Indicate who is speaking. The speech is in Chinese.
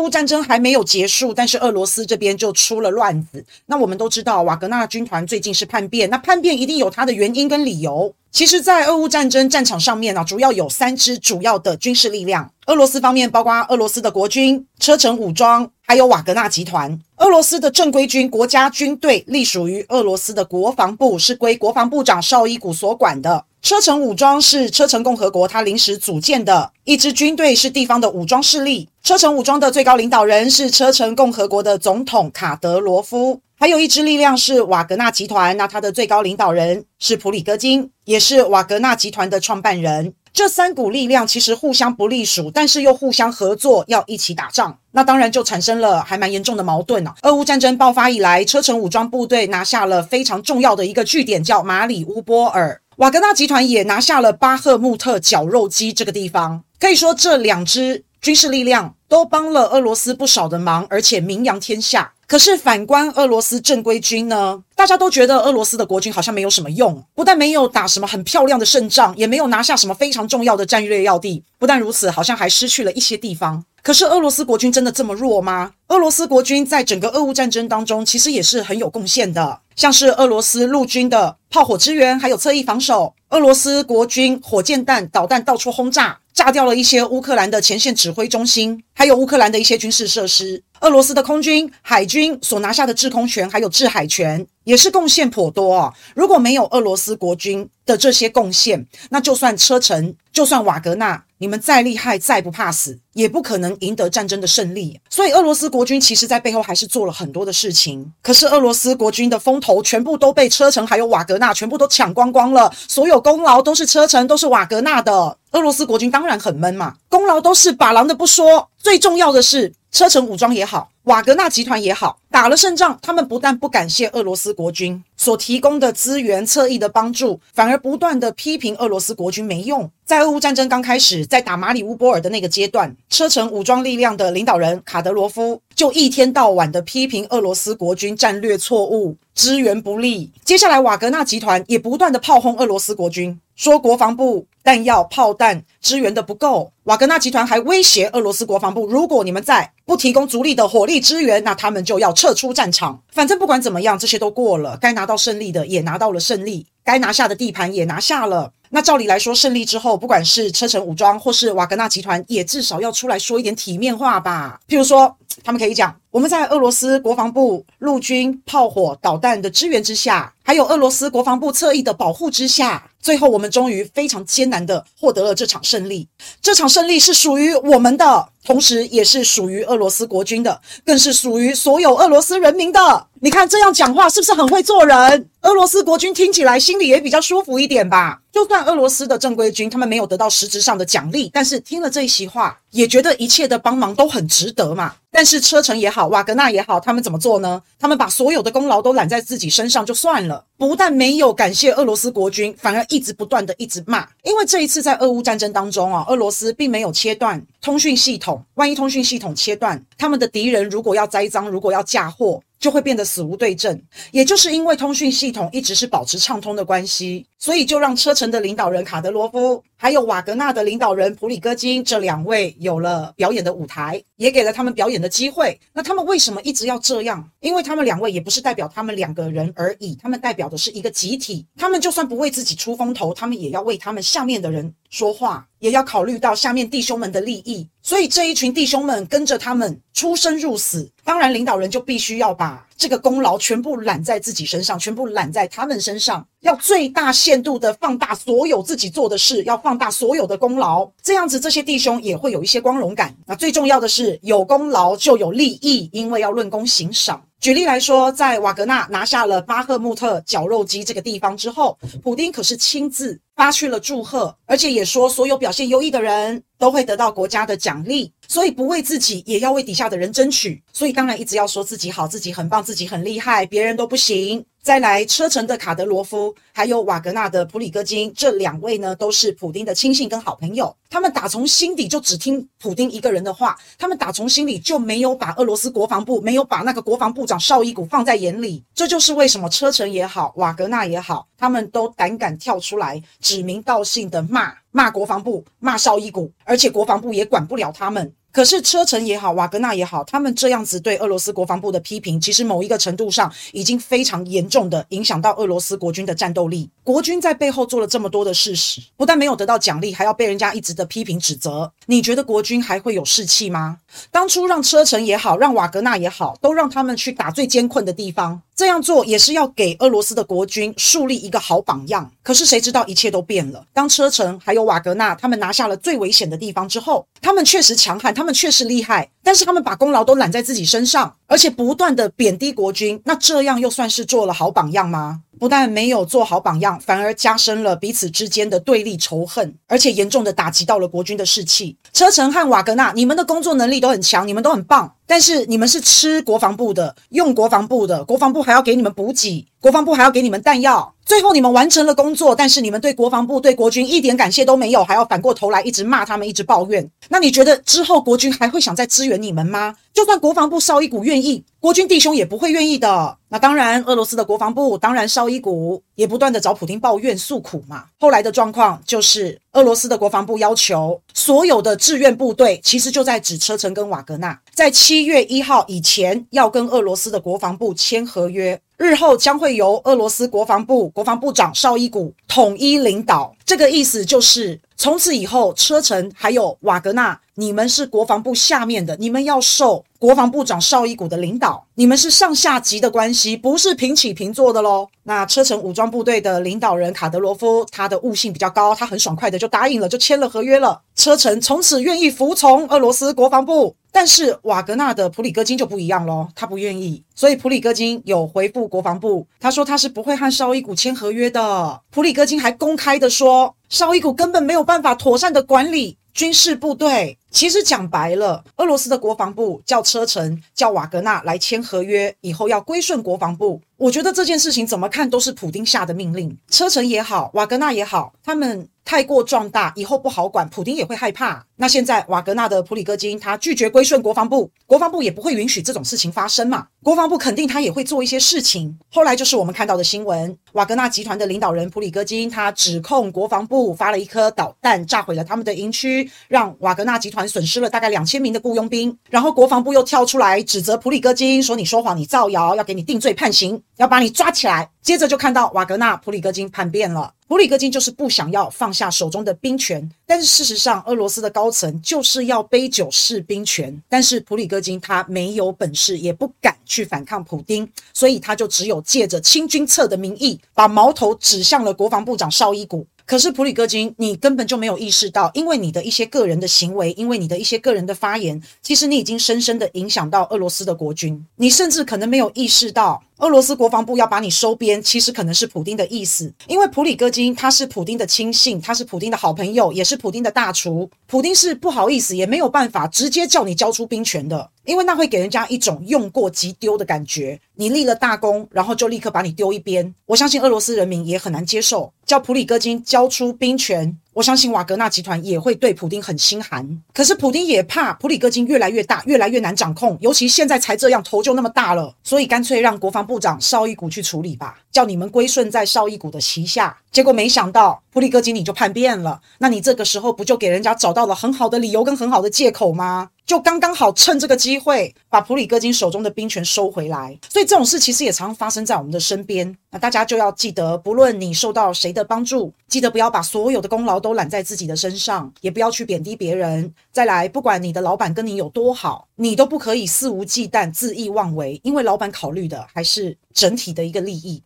Speaker 1: 乌战争还没有结束，但是俄罗斯这边就出了乱子。那我们都知道，瓦格纳军团最近是叛变，那叛变一定有它的原因跟理由。其实，在俄乌战争战场上面呢，主要有三支主要的军事力量。俄罗斯方面包括俄罗斯的国军、车臣武装，还有瓦格纳集团。俄罗斯的正规军国家军队隶属于俄罗斯的国防部，是归国防部长绍伊古所管的。车臣武装是车臣共和国他临时组建的一支军队，是地方的武装势力。车臣武装的最高领导人是车臣共和国的总统卡德罗夫。还有一支力量是瓦格纳集团，那他的最高领导人是普里戈金，也是瓦格纳集团的创办人。这三股力量其实互相不隶属，但是又互相合作，要一起打仗。那当然就产生了还蛮严重的矛盾了。俄乌战争爆发以来，车臣武装部队拿下了非常重要的一个据点，叫马里乌波尔。瓦格纳集团也拿下了巴赫穆特绞肉机这个地方。可以说，这两支军事力量都帮了俄罗斯不少的忙，而且名扬天下。可是反观俄罗斯正规军呢，大家都觉得俄罗斯的国军好像没有什么用，不但没有打什么很漂亮的胜仗，也没有拿下什么非常重要的战略要地。不但如此，好像还失去了一些地方。可是俄罗斯国军真的这么弱吗？俄罗斯国军在整个俄乌战争当中，其实也是很有贡献的，像是俄罗斯陆军的炮火支援，还有侧翼防守，俄罗斯国军火箭弹、导弹到处轰炸，炸掉了一些乌克兰的前线指挥中心，还有乌克兰的一些军事设施。俄罗斯的空军、海军所拿下的制空权还有制海权，也是贡献颇多哦。如果没有俄罗斯国军的这些贡献，那就算车臣，就算瓦格纳，你们再厉害、再不怕死，也不可能赢得战争的胜利。所以，俄罗斯国军其实在背后还是做了很多的事情。可是，俄罗斯国军的风头全部都被车臣还有瓦格纳全部都抢光光了，所有功劳都是车臣，都是瓦格纳的。俄罗斯国军当然很闷嘛，功劳都是把郎的不说，最重要的是车臣武装也好，瓦格纳集团也好，打了胜仗，他们不但不感谢俄罗斯国军所提供的资源、侧翼的帮助，反而不断的批评俄罗斯国军没用。在俄乌战争刚开始，在打马里乌波尔的那个阶段，车臣武装力量的领导人卡德罗夫就一天到晚的批评俄罗斯国军战略错误、支援不力。接下来，瓦格纳集团也不断的炮轰俄罗斯国军。说国防部弹药、炮弹支援的不够，瓦格纳集团还威胁俄罗斯国防部，如果你们再不提供足力的火力支援，那他们就要撤出战场。反正不管怎么样，这些都过了，该拿到胜利的也拿到了胜利，该拿下的地盘也拿下了。那照理来说，胜利之后，不管是车臣武装或是瓦格纳集团，也至少要出来说一点体面话吧。譬如说，他们可以讲，我们在俄罗斯国防部陆军炮火、导弹的支援之下，还有俄罗斯国防部侧翼的保护之下，最后我们终于非常艰难的获得了这场胜利。这场胜利是属于我们的，同时也是属于俄罗斯国军的，更是属于所有俄罗斯人民的。你看这样讲话是不是很会做人？俄罗斯国军听起来心里也比较舒服一点吧。就算俄罗斯的正规军他们没有得到实质上的奖励，但是听了这一席话，也觉得一切的帮忙都很值得嘛。但是车臣也好，瓦格纳也好，他们怎么做呢？他们把所有的功劳都揽在自己身上就算了，不但没有感谢俄罗斯国军，反而一直不断的一直骂。因为这一次在俄乌战争当中啊，俄罗斯并没有切断通讯系统，万一通讯系统切断，他们的敌人如果要栽赃，如果要嫁祸。就会变得死无对证，也就是因为通讯系统一直是保持畅通的关系，所以就让车臣的领导人卡德罗夫，还有瓦格纳的领导人普里戈金这两位有了表演的舞台，也给了他们表演的机会。那他们为什么一直要这样？因为他们两位也不是代表他们两个人而已，他们代表的是一个集体。他们就算不为自己出风头，他们也要为他们下面的人说话，也要考虑到下面弟兄们的利益。所以这一群弟兄们跟着他们出生入死，当然领导人就必须要把这个功劳全部揽在自己身上，全部揽在他们身上，要最大限度的放大所有自己做的事，要放大所有的功劳，这样子这些弟兄也会有一些光荣感。那最重要的是，有功劳就有利益，因为要论功行赏。举例来说，在瓦格纳拿下了巴赫穆特绞肉机这个地方之后，普丁可是亲自发去了祝贺，而且也说所有表现优异的人都会得到国家的奖励。所以不为自己，也要为底下的人争取。所以当然一直要说自己好，自己很棒，自己很厉害，别人都不行。再来，车臣的卡德罗夫，还有瓦格纳的普里戈金，这两位呢，都是普丁的亲信跟好朋友。他们打从心底就只听普丁一个人的话，他们打从心里就没有把俄罗斯国防部，没有把那个国防部长绍伊古放在眼里。这就是为什么车臣也好，瓦格纳也好，他们都胆敢跳出来指名道姓的骂骂国防部，骂绍伊古，而且国防部也管不了他们。可是车臣也好，瓦格纳也好，他们这样子对俄罗斯国防部的批评，其实某一个程度上已经非常严重的影响到俄罗斯国军的战斗力。国军在背后做了这么多的事实，不但没有得到奖励，还要被人家一直的批评指责。你觉得国军还会有士气吗？当初让车臣也好，让瓦格纳也好，都让他们去打最艰困的地方，这样做也是要给俄罗斯的国军树立一个好榜样。可是谁知道一切都变了。当车臣还有瓦格纳他们拿下了最危险的地方之后，他们确实强悍，他们确实厉害，但是他们把功劳都揽在自己身上，而且不断的贬低国军，那这样又算是做了好榜样吗？不但没有做好榜样，反而加深了彼此之间的对立仇恨，而且严重的打击到了国军的士气。车臣和瓦格纳，你们的工作能力都很强，你们都很棒，但是你们是吃国防部的，用国防部的，国防部还要给你们补给，国防部还要给你们弹药。最后你们完成了工作，但是你们对国防部、对国军一点感谢都没有，还要反过头来一直骂他们，一直抱怨。那你觉得之后国军还会想再支援你们吗？就算国防部烧一股愿意，国军弟兄也不会愿意的。那当然，俄罗斯的国防部，当然烧一股也不断的找普丁抱怨诉苦嘛。后来的状况就是，俄罗斯的国防部要求所有的志愿部队，其实就在指车臣跟瓦格纳，在七月一号以前要跟俄罗斯的国防部签合约。日后将会由俄罗斯国防部国防部长绍伊古统一领导。这个意思就是，从此以后，车臣还有瓦格纳，你们是国防部下面的，你们要受国防部长绍伊古的领导，你们是上下级的关系，不是平起平坐的喽。那车臣武装部队的领导人卡德罗夫，他的悟性比较高，他很爽快的就答应了，就签了合约了。车臣从此愿意服从俄罗斯国防部。但是瓦格纳的普里戈金就不一样喽，他不愿意，所以普里戈金有回复国防部，他说他是不会和绍伊古签合约的。普里戈金还公开的说，绍伊古根本没有办法妥善的管理军事部队。其实讲白了，俄罗斯的国防部叫车臣、叫瓦格纳来签合约，以后要归顺国防部。我觉得这件事情怎么看都是普丁下的命令。车臣也好，瓦格纳也好，他们。太过壮大，以后不好管，普丁也会害怕。那现在瓦格纳的普里戈金他拒绝归顺国防部，国防部也不会允许这种事情发生嘛。国防部肯定他也会做一些事情。后来就是我们看到的新闻，瓦格纳集团的领导人普里戈金他指控国防部发了一颗导弹炸毁了他们的营区，让瓦格纳集团损失了大概两千名的雇佣兵。然后国防部又跳出来指责普里戈金说，你说谎，你造谣，要给你定罪判刑，要把你抓起来。接着就看到瓦格纳普里戈金叛变了。普里戈金就是不想要放下手中的兵权，但是事实上，俄罗斯的高层就是要杯酒释兵权。但是普里戈金他没有本事，也不敢去反抗普丁，所以他就只有借着清君侧的名义，把矛头指向了国防部长绍伊古。可是普里戈金，你根本就没有意识到，因为你的一些个人的行为，因为你的一些个人的发言，其实你已经深深的影响到俄罗斯的国军。你甚至可能没有意识到，俄罗斯国防部要把你收编，其实可能是普丁的意思。因为普里戈金他是普丁的亲信，他是普丁的好朋友，也是普丁的大厨。普丁是不好意思，也没有办法直接叫你交出兵权的，因为那会给人家一种用过即丢的感觉。你立了大功，然后就立刻把你丢一边。我相信俄罗斯人民也很难接受，叫普里戈金交出兵权。我相信瓦格纳集团也会对普丁很心寒，可是普丁也怕普里戈金越来越大，越来越难掌控，尤其现在才这样，头就那么大了，所以干脆让国防部长绍伊古去处理吧，叫你们归顺在绍伊古的旗下。结果没想到普里戈金你就叛变了，那你这个时候不就给人家找到了很好的理由跟很好的借口吗？就刚刚好趁这个机会把普里戈金手中的兵权收回来，所以这种事其实也常发生在我们的身边。那大家就要记得，不论你受到谁的帮助，记得不要把所有的功劳都揽在自己的身上，也不要去贬低别人。再来，不管你的老板跟你有多好，你都不可以肆无忌惮、恣意妄为，因为老板考虑的还是整体的一个利益。